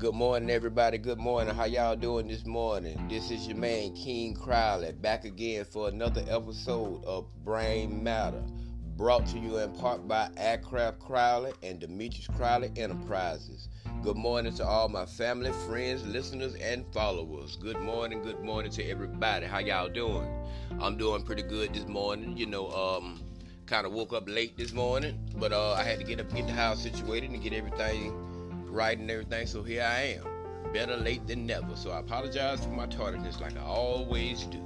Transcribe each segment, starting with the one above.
Good morning, everybody. Good morning. How y'all doing this morning? This is your man, King Crowley, back again for another episode of Brain Matter, brought to you in part by Aircraft Crowley and Demetrius Crowley Enterprises. Good morning to all my family, friends, listeners, and followers. Good morning, good morning to everybody. How y'all doing? I'm doing pretty good this morning. You know, um, kind of woke up late this morning, but uh, I had to get up, get the house situated, and get everything right and everything. So here I am. Better late than never. So I apologize for my tardiness like I always do.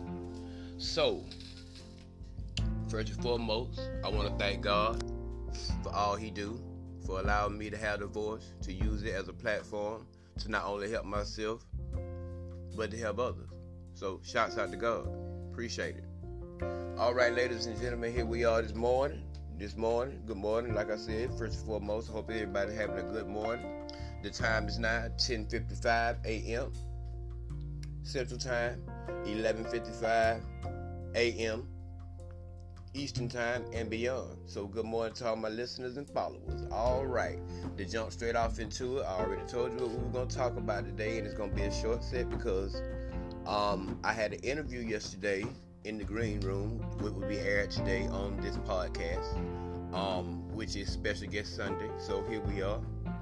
So, first and foremost, I want to thank God for all He do, for allowing me to have the voice, to use it as a platform to not only help myself, but to help others. So, shouts out to God. Appreciate it. All right, ladies and gentlemen, here we are this morning. This morning, good morning. Like I said, first and foremost, hope everybody having a good morning. The time is now 10:55 a.m. Central Time, 11:55 a.m. Eastern Time and beyond. So good morning to all my listeners and followers. All right, to jump straight off into it, I already told you what we were going to talk about today, and it's going to be a short set because um, I had an interview yesterday in the green room, which will be aired today on this podcast, um, which is Special Guest Sunday. So here we are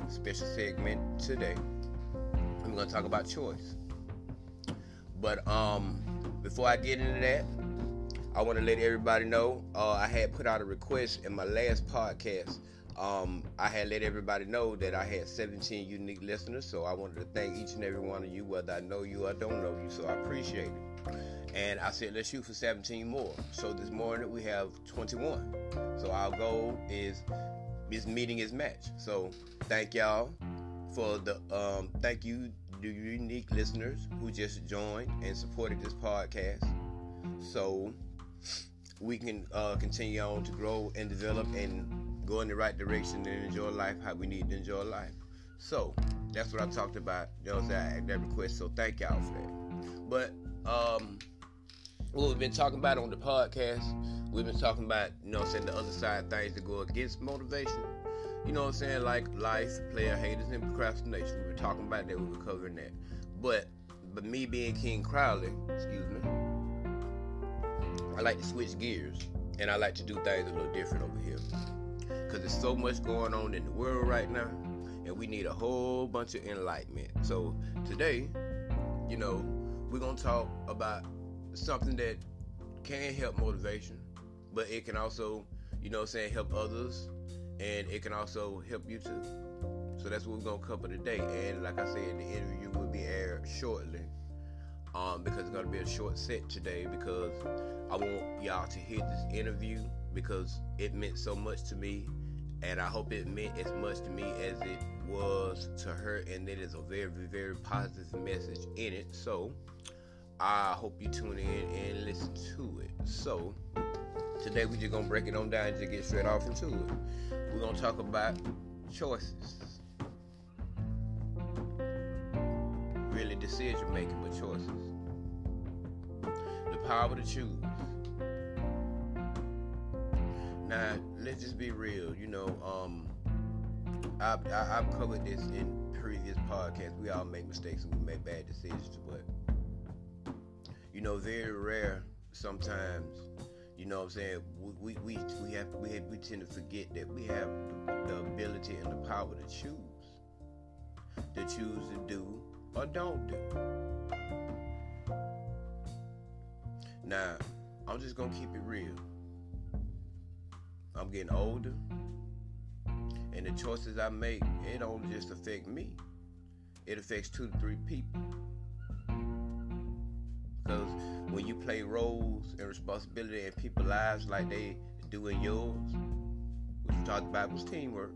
special segment today. I'm to talk about choice. But um, before I get into that, I want to let everybody know uh, I had put out a request in my last podcast. Um, I had let everybody know that I had 17 unique listeners, so I wanted to thank each and every one of you, whether I know you or don't know you. So I appreciate it. And I said, let's shoot for 17 more. So this morning we have 21. So our goal is is meeting is match. So thank y'all for the um, thank you the unique listeners who just joined and supported this podcast. So we can uh, continue on to grow and develop and go in the right direction and enjoy life how we need to enjoy life. So that's what I talked about. You know, that, that request. So thank y'all for that. But um, what we've been talking about on the podcast, we've been talking about, you know, saying the other side things that go against motivation. You know what I'm saying? Like life, player haters, and procrastination. We've been talking about that. We were covering that. But, but me being King Crowley, excuse me, I like to switch gears, and I like to do things a little different over here. Cause there's so much going on in the world right now, and we need a whole bunch of enlightenment. So today, you know, we're gonna talk about something that can help motivation, but it can also, you know, saying help others, and it can also help you too. So that's what we're gonna cover today. And like I said, the interview will be aired shortly, um, because it's gonna be a short set today because I want y'all to hear this interview because it meant so much to me, and I hope it meant as much to me as it was to her, and it is a very, very positive message in it. So I hope you tune in and listen to it. So, today we're just gonna break it on down and just get straight off into it. We're gonna talk about choices. Really decision making, but choices. The power to choose. Now, let's just be real. You know, um, I've, I've covered this in previous podcasts. We all make mistakes and we make bad decisions, but you know, very rare sometimes, you know what I'm saying, we, we, we, have, we, have, we tend to forget that we have the ability and the power to choose. To choose to do or don't do. Now, I'm just gonna keep it real. I'm getting older, and the choices I make, it don't just affect me. It affects two to three people. Because when you play roles and responsibility in people's lives like they do in yours, which we talked about was teamwork,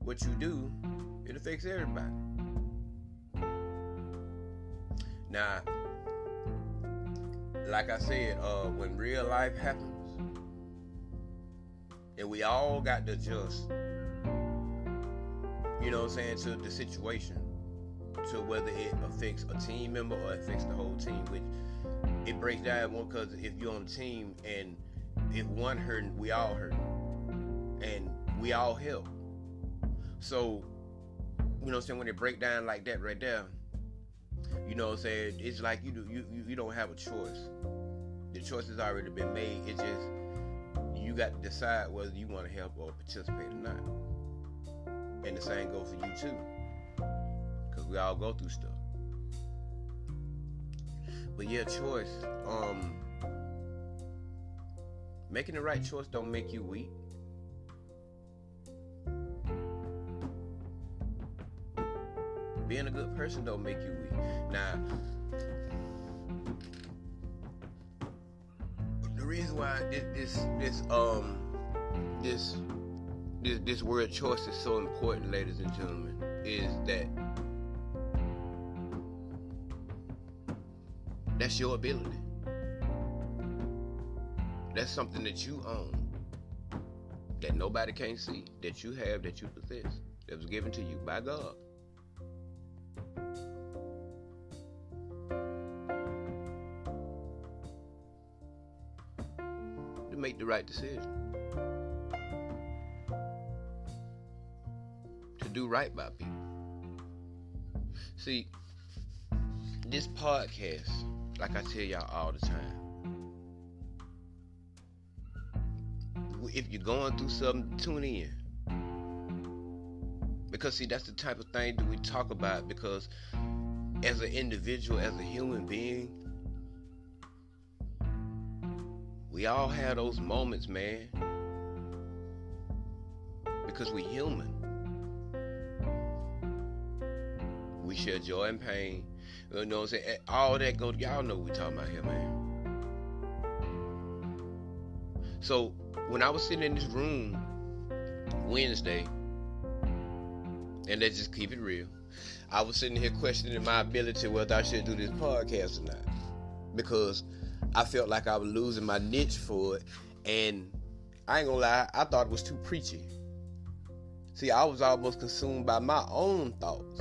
what you do, it affects everybody. Now, like I said, uh, when real life happens, and we all got to adjust, you know what I'm saying, to the situation, to whether it affects a team member or affects the whole team, which it breaks down because if you're on a team and if one hurt, we all hurt, and we all help. So, you know what I'm saying, when it break down like that right there, you know what I'm saying, it's like you do you, you, you don't have a choice. The choice has already been made. It's just you got to decide whether you want to help or participate or not. And the same goes for you too. Cause we all go through stuff. But yeah, choice. Um making the right choice don't make you weak. Being a good person don't make you weak. Now, the reason why this this, this um this this this word choice is so important, ladies and gentlemen, is that that's your ability. That's something that you own. That nobody can see, that you have, that you possess, that was given to you by God. To make the right decision. To do right by people. See, this podcast, like I tell y'all all the time, if you're going through something, tune in. Because see, that's the type of thing that we talk about. Because as an individual, as a human being, we all have those moments, man. Because we human. We share joy and pain. You know what I'm saying? All that go y'all know we talking about here, man. So when I was sitting in this room Wednesday, and let's just keep it real, I was sitting here questioning my ability whether I should do this podcast or not. Because I felt like I was losing my niche for it. And I ain't gonna lie, I thought it was too preachy. See, I was almost consumed by my own thoughts.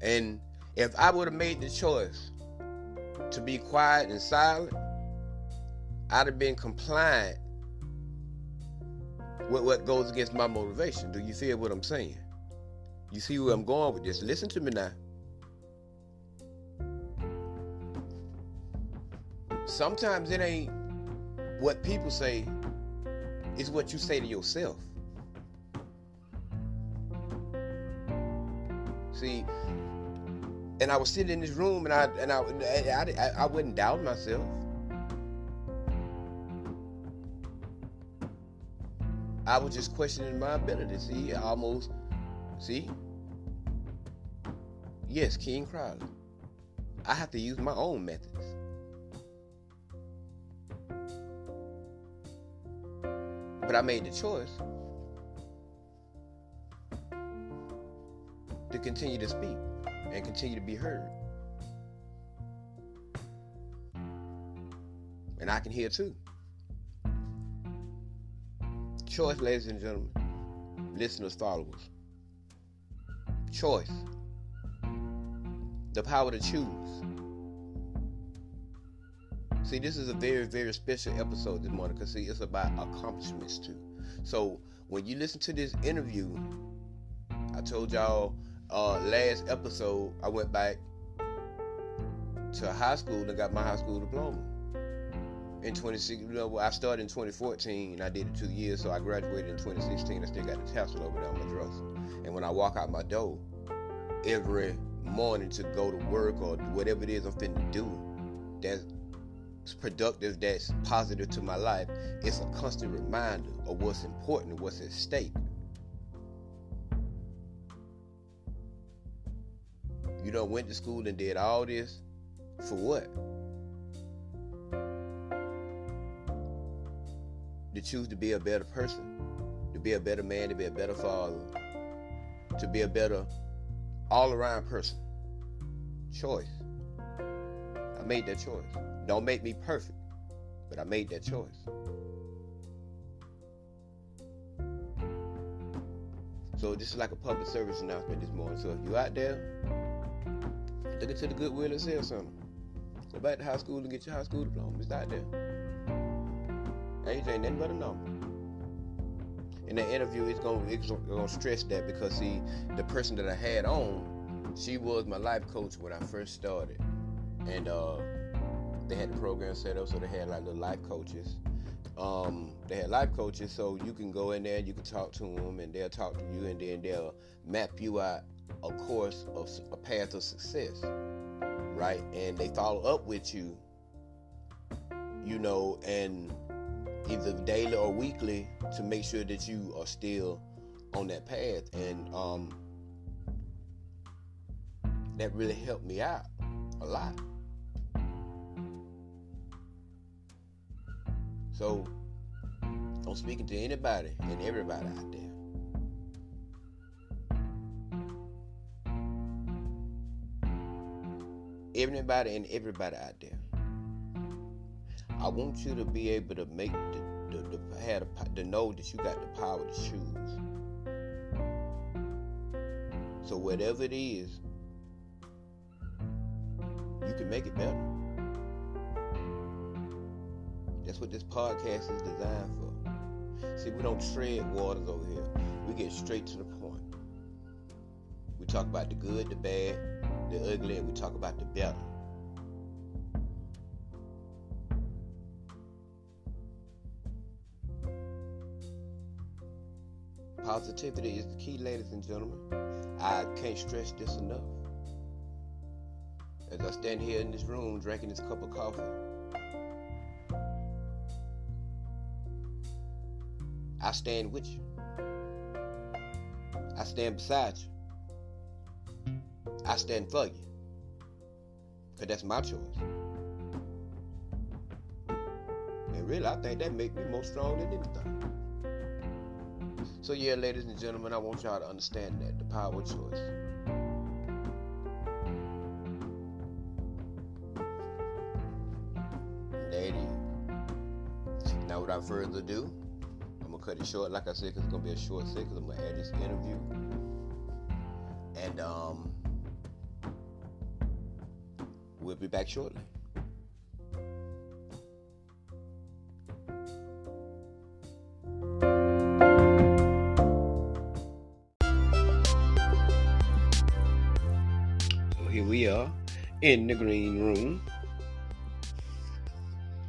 And if I would have made the choice to be quiet and silent, I'd have been compliant with what goes against my motivation. Do you feel what I'm saying? You see where I'm going with this? Listen to me now. Sometimes it ain't what people say, it's what you say to yourself. See, and I was sitting in this room and I and I I, I, I wouldn't doubt myself. I was just questioning my ability. See, almost, see. Yes, King Crowley. I have to use my own methods. But I made the choice to continue to speak and continue to be heard. And I can hear too choice, ladies and gentlemen, listeners, followers. Choice. The power to choose. See, this is a very, very special episode this morning because, see, it's about accomplishments too. So, when you listen to this interview, I told y'all uh, last episode, I went back to high school and got my high school diploma. In 26, you know, I started in 2014. and I did it two years, so I graduated in 2016. I still got the tassel over there on my dress. And when I walk out my door every morning to go to work or whatever it is I'm finna do, that's productive, that's positive to my life, it's a constant reminder of what's important, what's at stake. You know, went to school and did all this for what? To choose to be a better person, to be a better man, to be a better father, to be a better all around person. Choice. I made that choice. Don't make me perfect, but I made that choice. So this is like a public service announcement this morning. So if you're out there, look into the Goodwill Excel Center. Go back to high school and get your high school diploma. It's out there. Age ain't nothing but a number. In the interview, it's gonna it's gonna stress that because see, the person that I had on, she was my life coach when I first started, and uh, they had the program set up so they had like little life coaches. Um, they had life coaches, so you can go in there, and you can talk to them, and they'll talk to you, and then they'll map you out a course of a path of success, right? And they follow up with you, you know, and either daily or weekly to make sure that you are still on that path, and um, that really helped me out a lot. So I'm speaking to anybody and everybody out there. Everybody and everybody out there. I want you to be able to make the, the, the have the, to know that you got the power to choose. So whatever it is, you can make it better. That's what this podcast is designed for. See, we don't tread waters over here. We get straight to the point. We talk about the good, the bad, the ugly, and we talk about the better. Positivity is the key, ladies and gentlemen. I can't stress this enough. As I stand here in this room drinking this cup of coffee, I stand with you. I stand beside you. I stand for you. Because that's my choice. And really, I think that makes me more strong than anything. So, yeah, ladies and gentlemen, I want y'all to understand that the power of choice. Now, without further ado, cut it short, like I said, because it's gonna be a short set. Because I'm gonna add this interview, and um, we'll be back shortly. So here we are in the green room.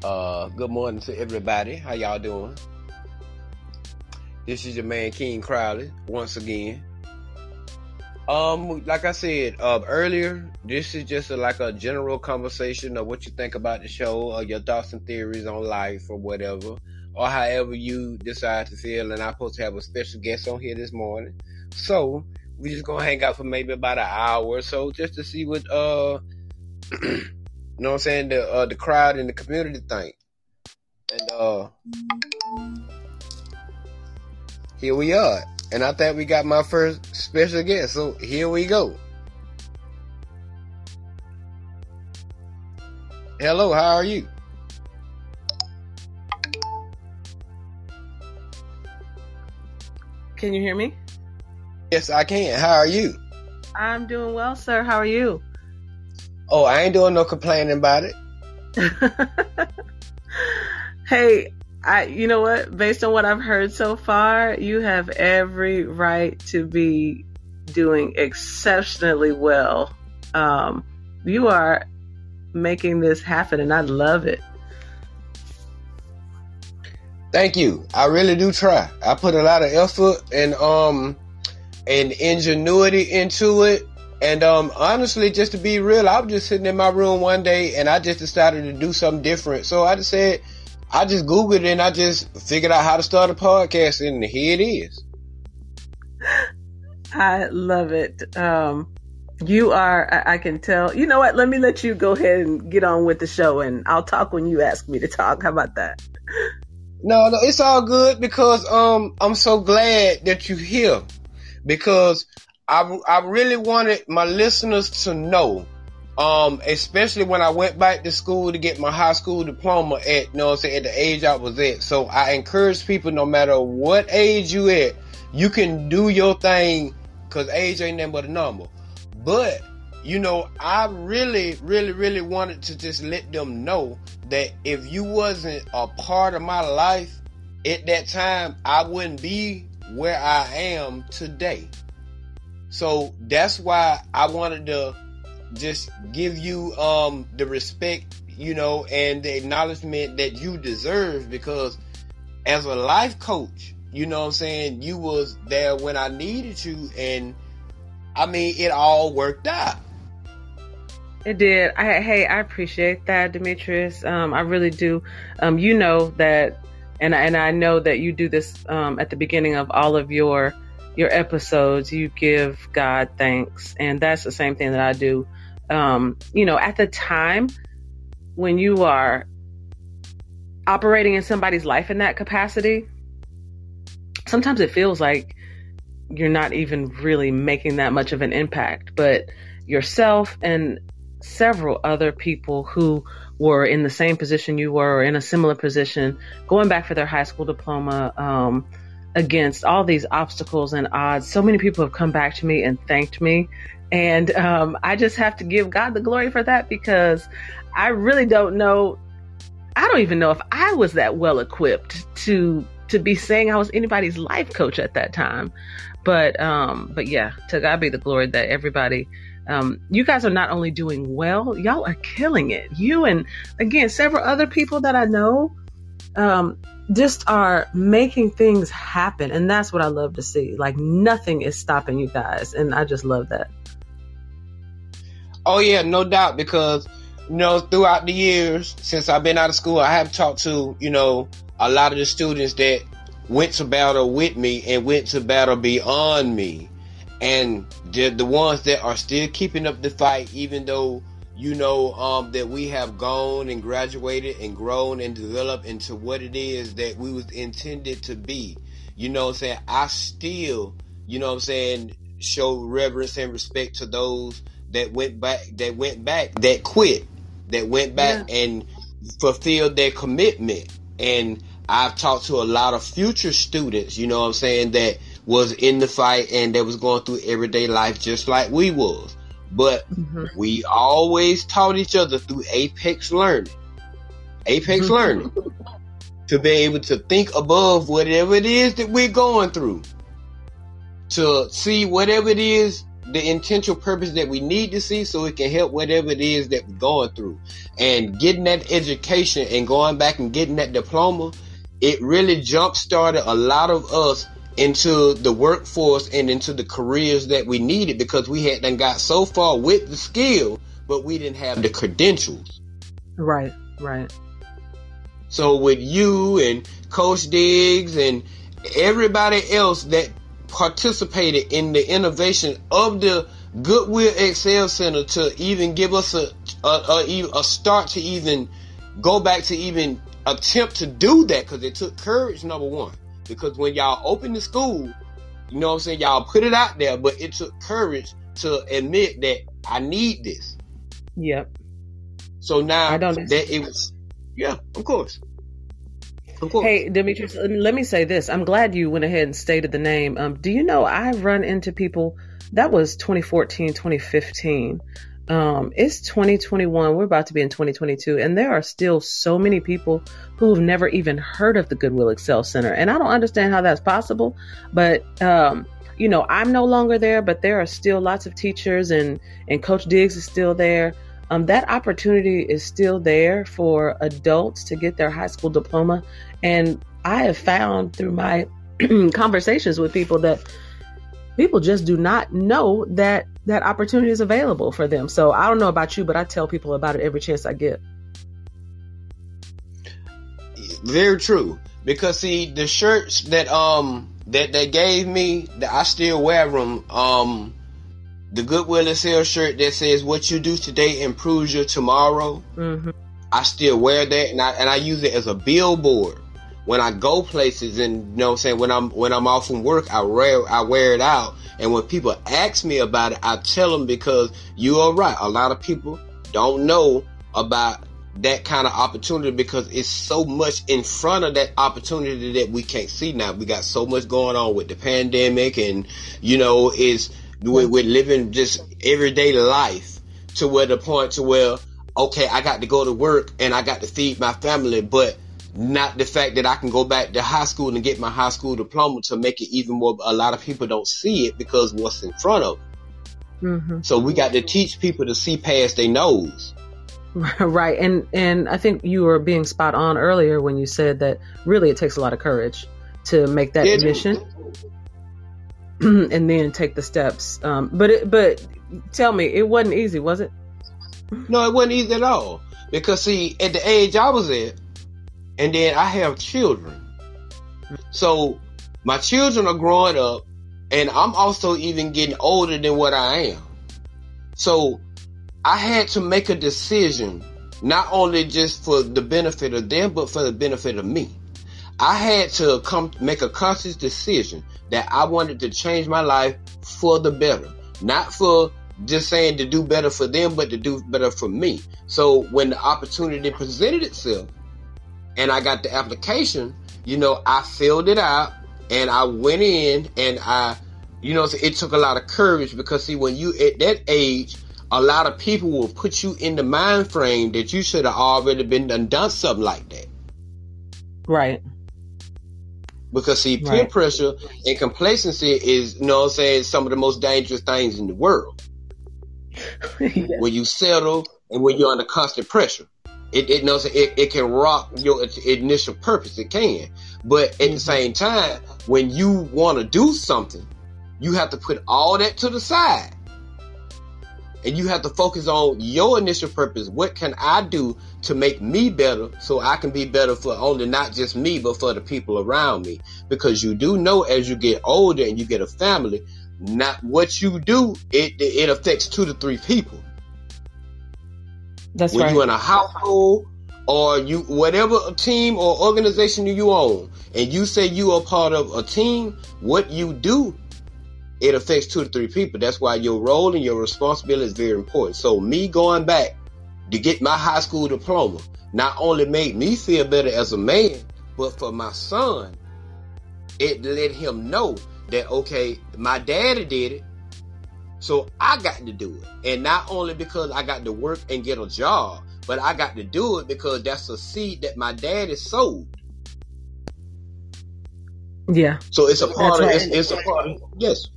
Uh, good morning to everybody. How y'all doing? This is your man King Crowley once again. Um, like I said uh, earlier, this is just a, like a general conversation of what you think about the show, or your thoughts and theories on life, or whatever, or however you decide to feel. And I'm supposed to have a special guest on here this morning, so we're just gonna hang out for maybe about an hour or so, just to see what uh, you know what I'm saying, the uh, the crowd and the community think, and uh here we are. And I think we got my first special guest. So here we go. Hello, how are you? Can you hear me? Yes, I can. How are you? I'm doing well, sir. How are you? Oh, I ain't doing no complaining about it. hey, I, you know what? Based on what I've heard so far, you have every right to be doing exceptionally well. Um, you are making this happen, and I love it. Thank you. I really do try. I put a lot of effort and um and ingenuity into it. And um honestly, just to be real, I was just sitting in my room one day and I just decided to do something different. So I just said, I just Googled it and I just figured out how to start a podcast and here it is. I love it. Um you are, I, I can tell. You know what? Let me let you go ahead and get on with the show and I'll talk when you ask me to talk. How about that? No, no, it's all good because um I'm so glad that you're here because I I really wanted my listeners to know um especially when I went back to school to get my high school diploma at you know I'm saying at the age I was at. So I encourage people no matter what age you at, you can do your thing cuz age ain't nothing but a number. But you know, I really, really, really wanted to just let them know that if you wasn't a part of my life at that time, I wouldn't be where I am today. So that's why I wanted to just give you um the respect, you know, and the acknowledgement that you deserve because as a life coach, you know what I'm saying, you was there when I needed you and I mean it all worked out. It did. I, hey, I appreciate that, Demetrius. Um, I really do. Um, you know that, and and I know that you do this um, at the beginning of all of your your episodes. You give God thanks, and that's the same thing that I do. Um, you know, at the time when you are operating in somebody's life in that capacity, sometimes it feels like you're not even really making that much of an impact, but yourself and several other people who were in the same position you were or in a similar position going back for their high school diploma um, against all these obstacles and odds. So many people have come back to me and thanked me. And um, I just have to give God the glory for that because I really don't know. I don't even know if I was that well equipped to to be saying I was anybody's life coach at that time. But um, but yeah, to God be the glory that everybody um, you guys are not only doing well, y'all are killing it. You and again, several other people that I know um, just are making things happen. And that's what I love to see. Like nothing is stopping you guys. And I just love that. Oh, yeah, no doubt. Because, you know, throughout the years since I've been out of school, I have talked to, you know, a lot of the students that went to battle with me and went to battle beyond me and the the ones that are still keeping up the fight, even though you know um, that we have gone and graduated and grown and developed into what it is that we was intended to be. You know what I'm saying? I still, you know what I'm saying, show reverence and respect to those that went back that went back that quit, that went back yeah. and fulfilled their commitment. And I've talked to a lot of future students, you know what I'm saying, that was in the fight and that was going through everyday life just like we was. But mm-hmm. we always taught each other through Apex Learning. Apex mm-hmm. learning. To be able to think above whatever it is that we're going through. To see whatever it is, the intentional purpose that we need to see so it can help whatever it is that we're going through. And getting that education and going back and getting that diploma, it really jump started a lot of us into the workforce and into the careers that we needed because we had not got so far with the skill, but we didn't have the credentials. Right, right. So with you and Coach Diggs and everybody else that participated in the innovation of the Goodwill Excel Center to even give us a a, a, a start to even go back to even attempt to do that because it took courage, number one. Because when y'all open the school, you know what I'm saying? Y'all put it out there, but it took courage to admit that I need this. Yep. So now I don't that it was, yeah, of course. Hey, Demetrius, let me say this. I'm glad you went ahead and stated the name. Um, do you know I've run into people that was 2014, 2015 um, it's 2021. We're about to be in 2022, and there are still so many people who have never even heard of the Goodwill Excel Center. And I don't understand how that's possible, but um, you know, I'm no longer there, but there are still lots of teachers, and and Coach Diggs is still there. um, that opportunity is still there for adults to get their high school diploma. And I have found through my conversations with people that people just do not know that that opportunity is available for them. So I don't know about you, but I tell people about it every chance I get. Very true. Because see, the shirts that um that they gave me, that I still wear them. Um, the Goodwill is Here shirt that says "What you do today improves your tomorrow." Mm-hmm. I still wear that, and I and I use it as a billboard when I go places, and you know, what I'm saying when I'm when I'm off from work, I wear I wear it out, and when people ask me about it, I tell them because you are right. A lot of people don't know about that kind of opportunity because it's so much in front of that opportunity that we can't see now. We got so much going on with the pandemic, and you know, is we're, we're living just everyday life to where the point to where okay, I got to go to work and I got to feed my family, but not the fact that I can go back to high school and get my high school diploma to make it even more. A lot of people don't see it because what's in front of them. Mm-hmm. So we got to teach people to see past their nose. Right, and and I think you were being spot on earlier when you said that really it takes a lot of courage to make that admission, and then take the steps. Um, but it, but tell me, it wasn't easy, was it? No, it wasn't easy at all. Because see, at the age I was at, and then I have children, so my children are growing up, and I'm also even getting older than what I am. So I had to make a decision, not only just for the benefit of them, but for the benefit of me. I had to come make a conscious decision that I wanted to change my life for the better, not for just saying to do better for them, but to do better for me. So when the opportunity presented itself and I got the application, you know, I filled it out and I went in and I, you know, it took a lot of courage because see, when you at that age, a lot of people will put you in the mind frame that you should have already been done, done something like that. Right. Because see, peer right. pressure and complacency is, you know I'm saying, some of the most dangerous things in the world. yes. When you settle and when you're under constant pressure. It, it knows it, it can rock your initial purpose. It can. But at mm-hmm. the same time, when you want to do something, you have to put all that to the side and you have to focus on your initial purpose. What can I do to make me better so I can be better for only not just me, but for the people around me? Because you do know as you get older and you get a family, not what you do, it, it affects two to three people. That's when right. you're in a household or you, whatever team or organization you own, and you say you are part of a team, what you do it affects two to three people. That's why your role and your responsibility is very important. So me going back to get my high school diploma not only made me feel better as a man, but for my son, it let him know that okay, my daddy did it, so I got to do it. And not only because I got to work and get a job, but I got to do it because that's a seed that my daddy sowed. Yeah. So it's a part that's of right. it's, it's a part of yes.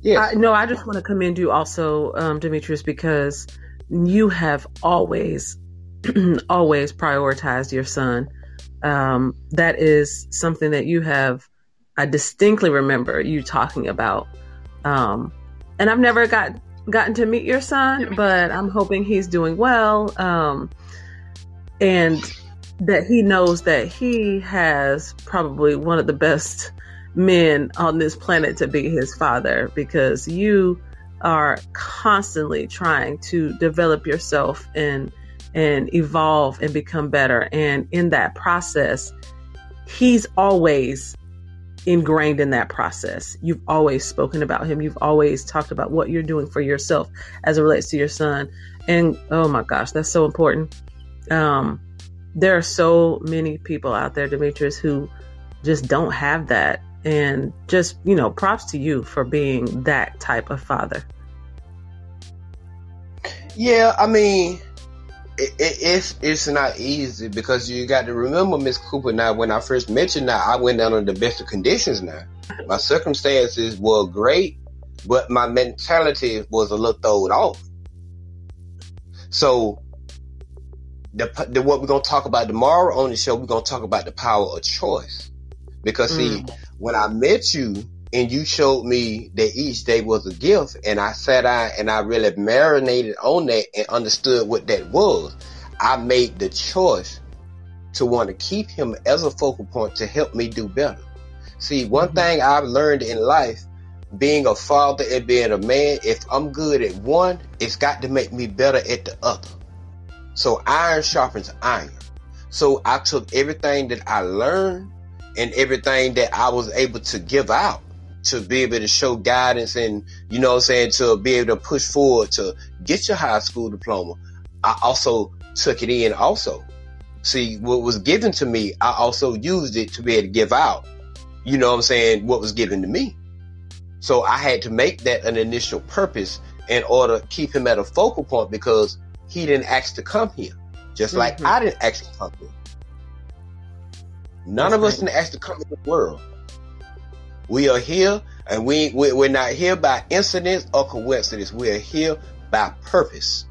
Yes. I, no, I just want to commend you also, um, Demetrius, because you have always, always prioritized your son. Um, that is something that you have, I distinctly remember you talking about. Um, and I've never got gotten to meet your son, but I'm hoping he's doing well. Um, and that he knows that he has probably one of the best men on this planet to be his father because you are constantly trying to develop yourself and and evolve and become better and in that process he's always ingrained in that process. You've always spoken about him. You've always talked about what you're doing for yourself as it relates to your son. And oh my gosh that's so important. Um there are so many people out there demetrius who just don't have that. And just, you know, props to you for being that type of father. Yeah, I mean, it, it, it's it's not easy because you got to remember, Miss Cooper. Now, when I first met you, now I went down under the best of conditions. Now, my circumstances were great, but my mentality was a little thrown off. So the, the what we're gonna talk about tomorrow on the show, we're gonna talk about the power of choice. Because see, mm. when I met you and you showed me that each day was a gift, and I sat down and I really marinated on that and understood what that was, I made the choice to want to keep him as a focal point to help me do better. See, one mm-hmm. thing I've learned in life, being a father and being a man, if I'm good at one, it's got to make me better at the other. So iron sharpens iron. So I took everything that I learned and everything that I was able to give out to be able to show guidance and, you know what I'm saying, to be able to push forward to get your high school diploma. I also took it in also. See, what was given to me, I also used it to be able to give out, you know what I'm saying, what was given to me. So I had to make that an initial purpose in order to keep him at a focal point because he didn't ask to come here. Just mm-hmm. like I didn't ask to come here. None That's of us didn't ask to come to the world. We are here and we, we, we're not here by incidents or coincidence. We are here by purpose.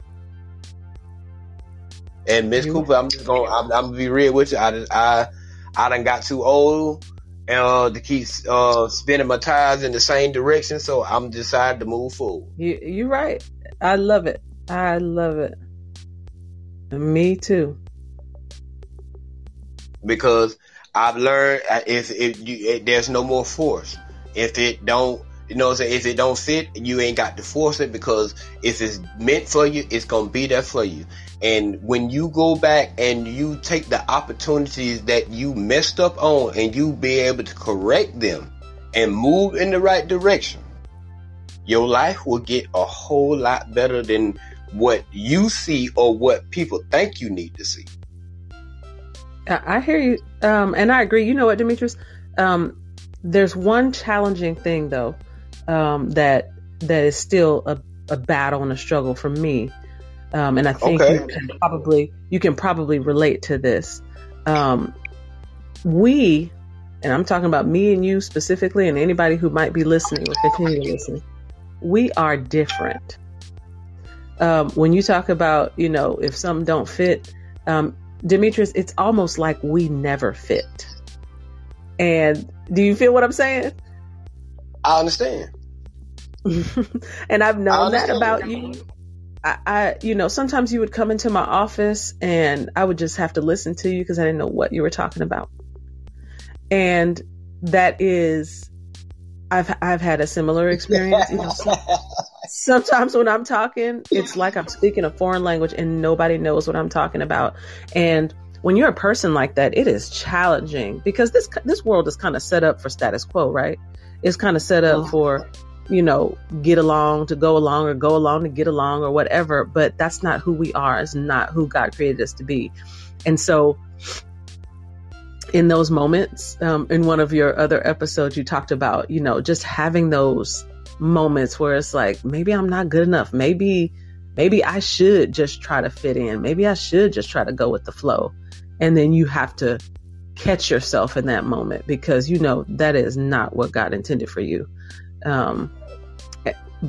And Miss Cooper, I'm just gonna, I'm, I'm, gonna be real with you. I, I, I done got too old uh, to keep uh, spinning my tires in the same direction, so I'm decided to move forward. You, you're right. I love it. I love it. Me too. Because I've learned uh, if if you if there's no more force. If it don't you know what I'm saying? If it don't fit, you ain't got to force it because if it's meant for you, it's gonna be there for you. And when you go back and you take the opportunities that you messed up on and you be able to correct them and move in the right direction, your life will get a whole lot better than what you see or what people think you need to see. I hear you, um, and I agree. You know what, Demetrius? Um, there's one challenging thing though um, that that is still a, a battle and a struggle for me um, and I think okay. you can probably you can probably relate to this. Um, we, and I'm talking about me and you specifically, and anybody who might be listening or continue to listen, we are different. Um, when you talk about, you know, if some don't fit, um, Demetrius, it's almost like we never fit. And do you feel what I'm saying? I understand. and I've known that about you. I, I, you know, sometimes you would come into my office and I would just have to listen to you because I didn't know what you were talking about. And that is, I've I've had a similar experience. You know, sometimes when I'm talking, it's like I'm speaking a foreign language and nobody knows what I'm talking about. And when you're a person like that, it is challenging because this this world is kind of set up for status quo, right? It's kind of set up oh. for you know, get along to go along or go along to get along or whatever. But that's not who we are. It's not who God created us to be. And so, in those moments, um, in one of your other episodes, you talked about, you know, just having those moments where it's like, maybe I'm not good enough. Maybe, maybe I should just try to fit in. Maybe I should just try to go with the flow. And then you have to catch yourself in that moment because you know that is not what God intended for you. Um,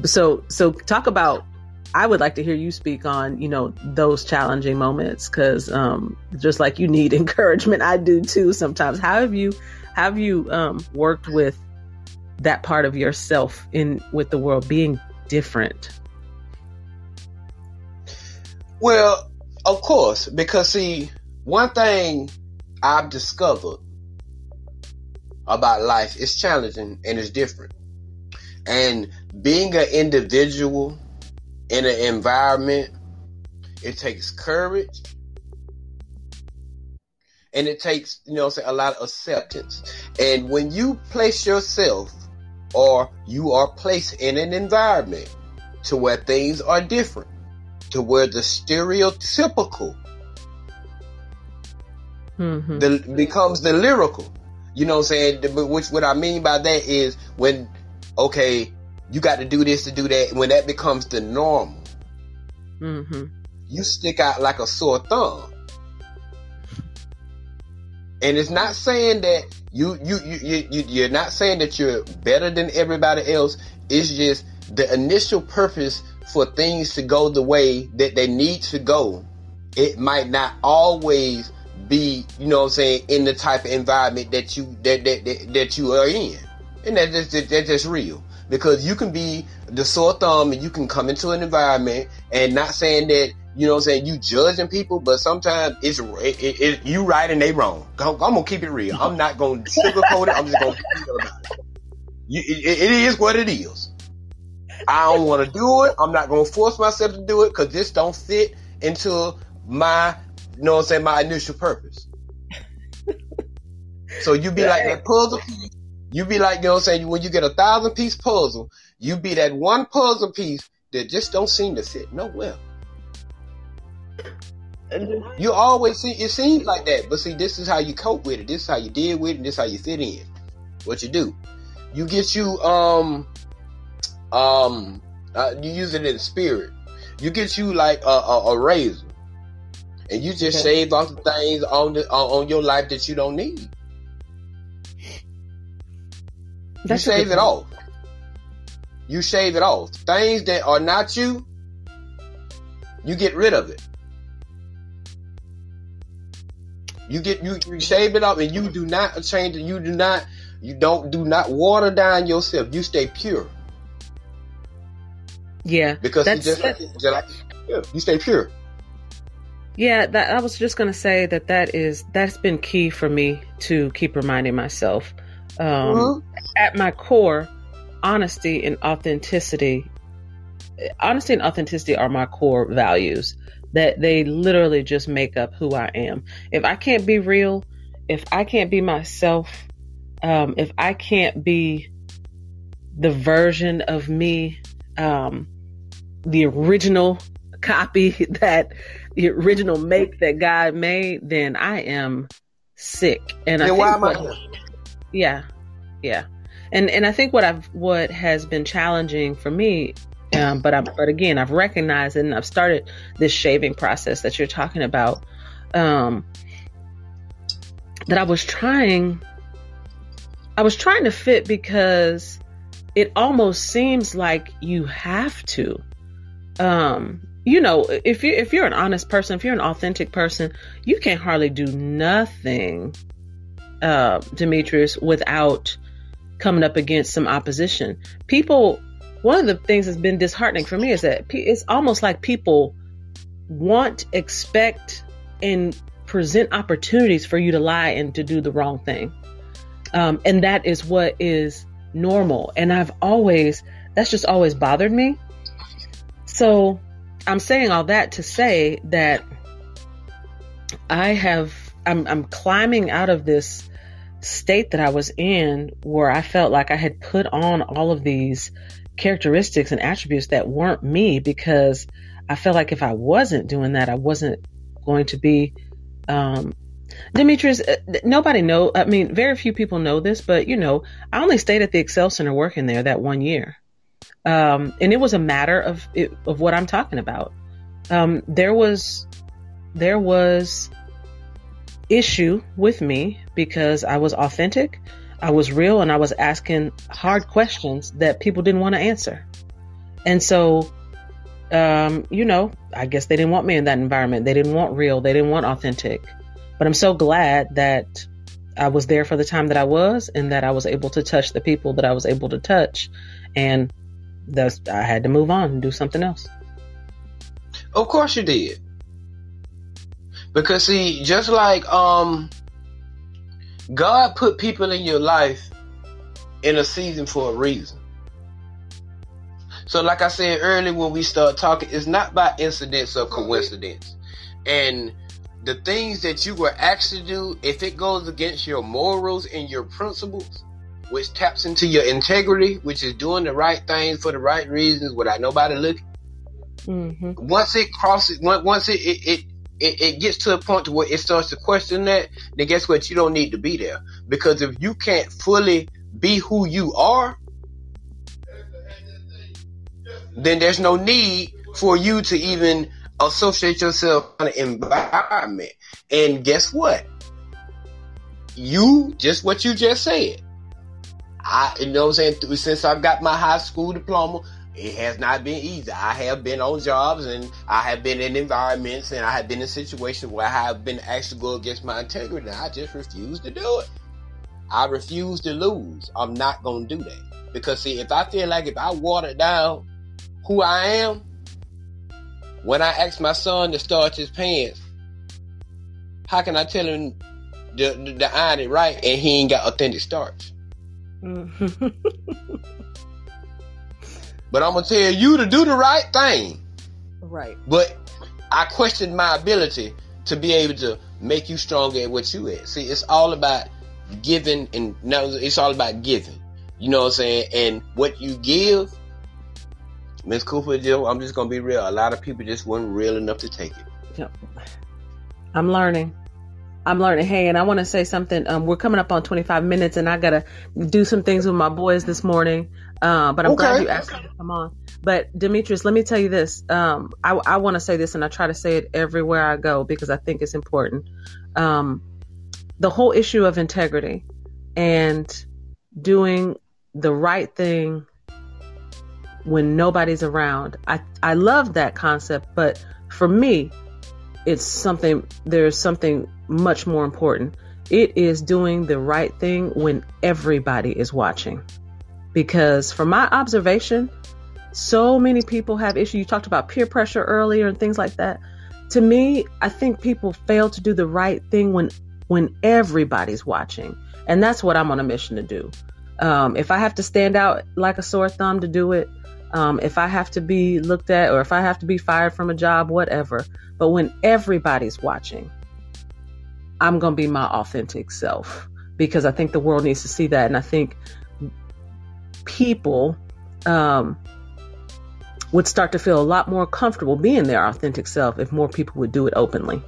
so so talk about I would like to hear you speak on, you know, those challenging moments because um, just like you need encouragement, I do too sometimes. How have you have you um, worked with that part of yourself in with the world being different? Well, of course, because see, one thing I've discovered about life is challenging and it's different. And being an individual in an environment, it takes courage and it takes, you know, a lot of acceptance. And when you place yourself or you are placed in an environment to where things are different, to where the stereotypical mm-hmm. the, becomes the lyrical. You know what I'm saying? Which what I mean by that is when okay, you got to do this to do that. When that becomes the normal, mm-hmm. you stick out like a sore thumb. And it's not saying that you, you, you, you, you're not saying that you're better than everybody else. It's just the initial purpose for things to go the way that they need to go, it might not always be, you know what I'm saying, in the type of environment that you that that that, that you are in. And that's just that, that's just real. Because you can be the sore thumb and you can come into an environment and not saying that, you know what I'm saying, you judging people, but sometimes it's it, it, it, you right and they wrong. I'm, I'm, gonna keep it real. I'm not gonna sugarcoat it. I'm just gonna real about it. You. It is what it is. I don't want to do it. I'm not gonna force myself to do it because this don't fit into my you know what I'm saying? My initial purpose. so you be like that puzzle piece. You be like, you know what I'm saying? When you get a thousand piece puzzle, you be that one puzzle piece that just don't seem to fit nowhere. You always see it seems like that, but see, this is how you cope with it. This is how you deal with it. This is how you fit in. What you do, you get you um um uh, you use it in spirit. You get you like a, a, a razor and you just okay. shave off the things on the on, on your life that you don't need. That's you shave it off. You shave it off. Things that are not you, you get rid of it. You get you, you shave it off, and you do not change it. You do not you don't do not water down yourself. You stay pure. Yeah, because that's, just, that's, just like, yeah, you stay pure. Yeah, that, I was just going to say that that is that's been key for me to keep reminding myself. Um, mm-hmm. At my core, honesty and authenticity, honesty and authenticity are my core values. That they literally just make up who I am. If I can't be real, if I can't be myself, um, if I can't be the version of me, um, the original copy that the original make that God made, then I am sick. And I why am what, I Yeah, yeah. And and I think what I've what has been challenging for me, um, but I but again I've recognized it and I've started this shaving process that you're talking about. Um, that I was trying, I was trying to fit because it almost seems like you have to. Um, you know, if you if you're an honest person, if you're an authentic person, you can hardly do nothing, uh, Demetrius, without coming up against some opposition. People, one of the things that's been disheartening for me is that it's almost like people want, expect, and present opportunities for you to lie and to do the wrong thing. Um, and that is what is normal. And I've always, that's just always bothered me. So I'm saying all that to say that I have I'm I'm climbing out of this state that I was in where I felt like I had put on all of these characteristics and attributes that weren't me because I felt like if I wasn't doing that, I wasn't going to be um, Demetrius, uh, nobody know. I mean, very few people know this, but you know, I only stayed at the Excel Center working there that one year. Um, and it was a matter of of what I'm talking about. Um, there was there was issue with me because I was authentic, I was real, and I was asking hard questions that people didn't want to answer. And so, um, you know, I guess they didn't want me in that environment. They didn't want real. They didn't want authentic. But I'm so glad that I was there for the time that I was and that I was able to touch the people that I was able to touch. And thus I had to move on and do something else. Of course you did. Because see, just like um God put people in your life in a season for a reason. So like I said earlier when we start talking, it's not by incidents or coincidence. And the things that you were asked to do, if it goes against your morals and your principles, which taps into your integrity, which is doing the right things for the right reasons without nobody looking. Mm-hmm. Once it crosses, once it it, it it, it gets to a point to where it starts to question that, then guess what? You don't need to be there because if you can't fully be who you are, then there's no need for you to even associate yourself in an environment. And guess what? You just what you just said I, you know what I'm saying? Since I've got my high school diploma it has not been easy. I have been on jobs and I have been in environments and I have been in situations where I have been asked to go against my integrity and I just refuse to do it. I refuse to lose. I'm not going to do that. Because see, if I feel like if I water down who I am, when I ask my son to starch his pants, how can I tell him the, the, the iron it right and he ain't got authentic starch? Mm. But I'm gonna tell you to do the right thing. Right. But I question my ability to be able to make you stronger at what you at. See, it's all about giving and now it's all about giving. You know what I'm saying? And what you give, Miss Cooper, Joe, I'm just gonna be real. A lot of people just weren't real enough to take it. I'm learning. I'm learning. Hey, and I want to say something. Um, we're coming up on 25 minutes, and I gotta do some things with my boys this morning. Uh, but I'm okay. glad you asked me to come on. But Demetrius, let me tell you this. Um, I, I want to say this, and I try to say it everywhere I go because I think it's important. Um, the whole issue of integrity and doing the right thing when nobody's around. I I love that concept, but for me, it's something. There's something much more important. It is doing the right thing when everybody is watching because from my observation, so many people have issues. You talked about peer pressure earlier and things like that. To me, I think people fail to do the right thing when when everybody's watching, and that's what I'm on a mission to do. Um, if I have to stand out like a sore thumb to do it, um, if I have to be looked at, or if I have to be fired from a job, whatever. But when everybody's watching, I'm gonna be my authentic self because I think the world needs to see that, and I think people um, would start to feel a lot more comfortable being their authentic self if more people would do it openly.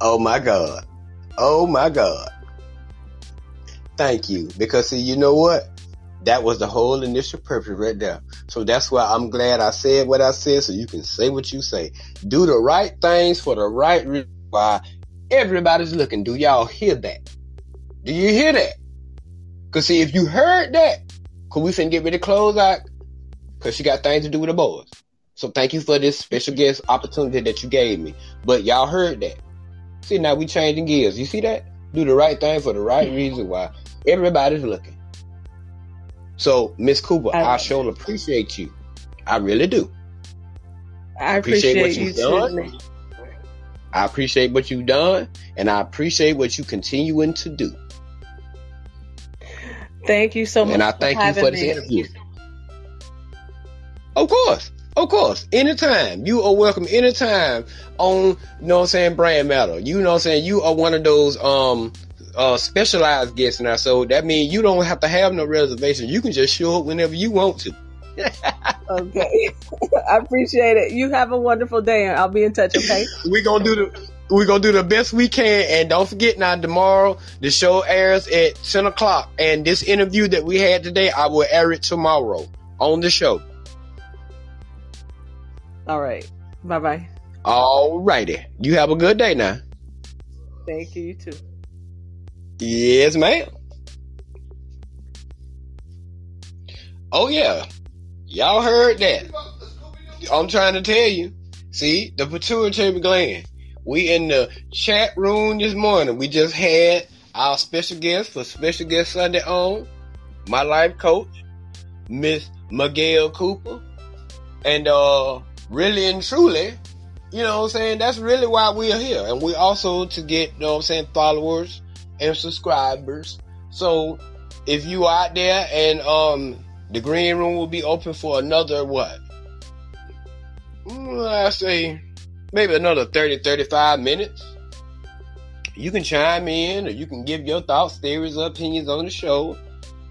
Oh my God. Oh my God. Thank you. Because see, you know what? That was the whole initial purpose right there. So that's why I'm glad I said what I said so you can say what you say. Do the right things for the right reason why everybody's looking. Do y'all hear that? Do you hear that? Cause see, if you heard that, cause we finna get ready to close out, cause she got things to do with the boys. So thank you for this special guest opportunity that you gave me. But y'all heard that. See, now we changing gears. You see that? Do the right thing for the right hmm. reason why everybody's looking. So, Miss Cooper, I, I sure appreciate you. I really do. I appreciate, appreciate what you've you done. I appreciate what you've done, and I appreciate what you continuing to do. Thank you so much. And I thank you for this me. interview. Of course. Of course. Anytime. You are welcome anytime on, you know what I'm saying, Brain Matter. You know what I'm saying? You are one of those um uh specialized guests now. So that means you don't have to have no reservation. You can just show up whenever you want to. okay. I appreciate it. You have a wonderful day and I'll be in touch, okay? We're gonna do the we're gonna do the best we can. And don't forget now, tomorrow the show airs at ten o'clock. And this interview that we had today, I will air it tomorrow on the show. All right. Bye bye. All righty. You have a good day now. Thank you. You too. Yes, ma'am. Oh yeah. Y'all heard that. I'm trying to tell you. See, the pituitary gland. We in the chat room this morning. We just had our special guest for Special Guest Sunday on, my life coach, Miss Miguel Cooper. And uh really and truly, you know what I'm saying, that's really why we are here. And we also to get, you know what I'm saying, followers and subscribers. So if you out there and um the green room will be open for another what? Mm, I say maybe another 30, 35 minutes. You can chime in or you can give your thoughts, theories, or opinions on the show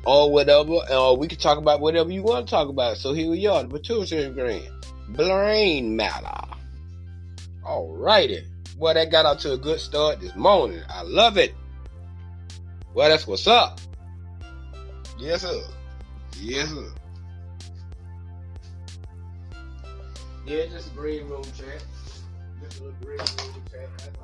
or whatever. Or we can talk about whatever you want to talk about. So here we are, the pituitary gland. Brain matter. Alrighty. Well, that got out to a good start this morning. I love it. Well, that's what's up. Yes, sir. Yes, sir. Yeah, just green room chat That's all.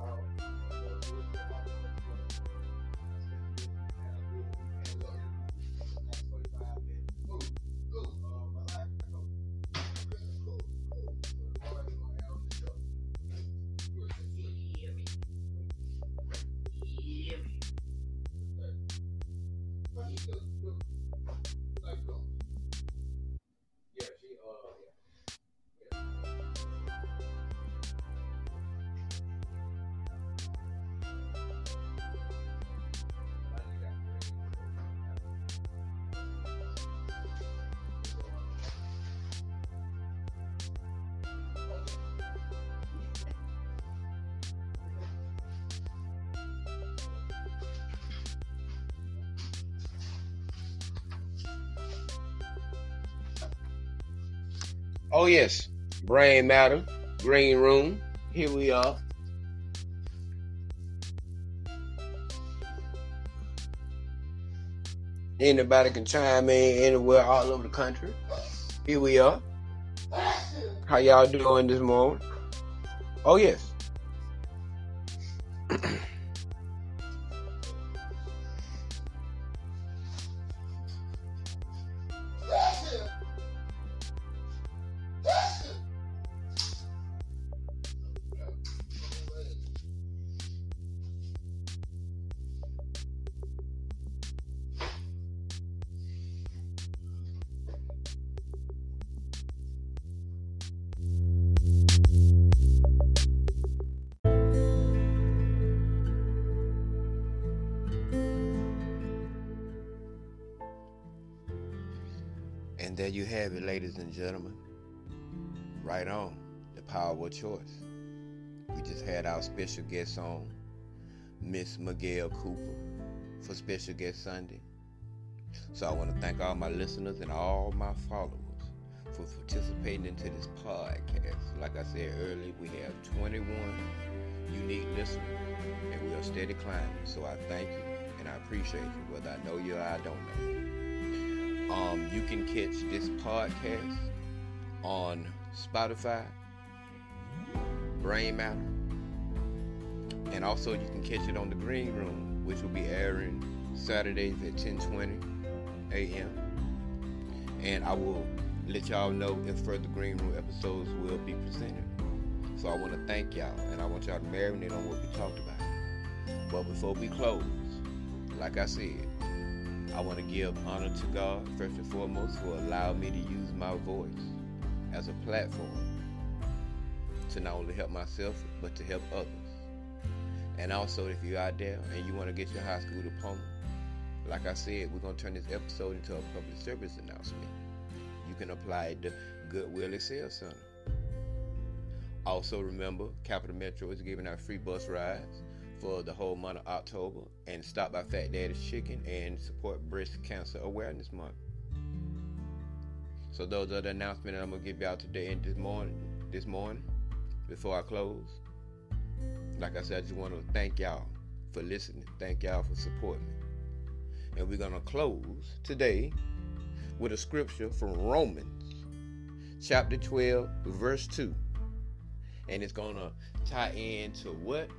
Oh yes, brain matter, green room. Here we are. Anybody can chime in anywhere all over the country. Here we are. How y'all doing this morning? Oh yes. Choice. We just had our special guest on, Miss Miguel Cooper, for Special Guest Sunday. So I want to thank all my listeners and all my followers for participating into this podcast. Like I said earlier, we have 21 unique listeners, and we are steady climbing. So I thank you and I appreciate you, whether I know you or I don't know. Um, you can catch this podcast on Spotify, Brain Matter, and also you can catch it on the Green Room, which will be airing Saturdays at 10:20 a.m. And I will let y'all know if further Green Room episodes will be presented. So I want to thank y'all, and I want y'all to marinate on what we talked about. But before we close, like I said, I want to give honor to God first and foremost for allowing me to use my voice as a platform to not only help myself but to help others. And also, if you're out there and you want to get your high school diploma, like I said, we're going to turn this episode into a public service announcement. You can apply at the Goodwill Excel Center. Also, remember, Capital Metro is giving out free bus rides for the whole month of October and stop by Fat Daddy's Chicken and support Breast Cancer Awareness Month. So those are the announcements I'm gonna give y'all today and this morning. This morning, before I close, like I said, I just want to thank y'all for listening. Thank y'all for supporting me. And we're gonna close today with a scripture from Romans, chapter 12, verse 2, and it's gonna tie into what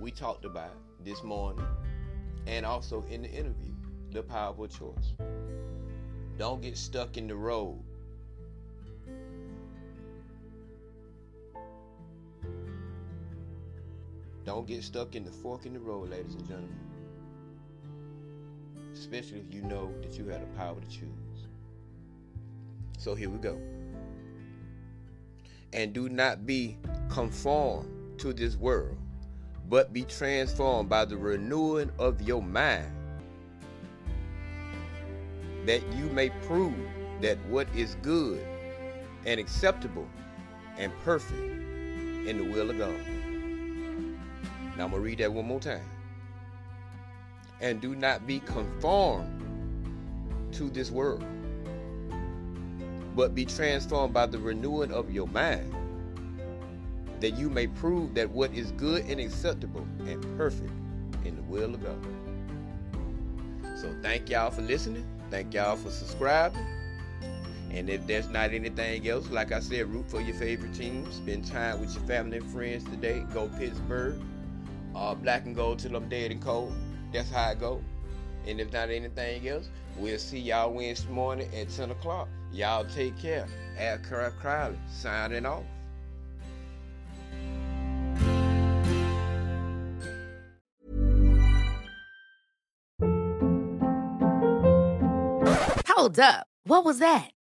we talked about this morning and also in the interview the powerful choice. Don't get stuck in the road. Don't get stuck in the fork in the road, ladies and gentlemen. Especially if you know that you have the power to choose. So here we go. And do not be conformed to this world but be transformed by the renewing of your mind, that you may prove that what is good and acceptable and perfect in the will of God. Now I'm going to read that one more time. And do not be conformed to this world, but be transformed by the renewing of your mind that you may prove that what is good and acceptable and perfect in the will of God. So thank y'all for listening. Thank y'all for subscribing. And if there's not anything else, like I said, root for your favorite team. Spend time with your family and friends today. Go Pittsburgh. Uh, black and gold till I'm dead and cold. That's how I go. And if not anything else, we'll see y'all Wednesday morning at 10 o'clock. Y'all take care. Aircraft Crowley signing off. Hold up. What was that?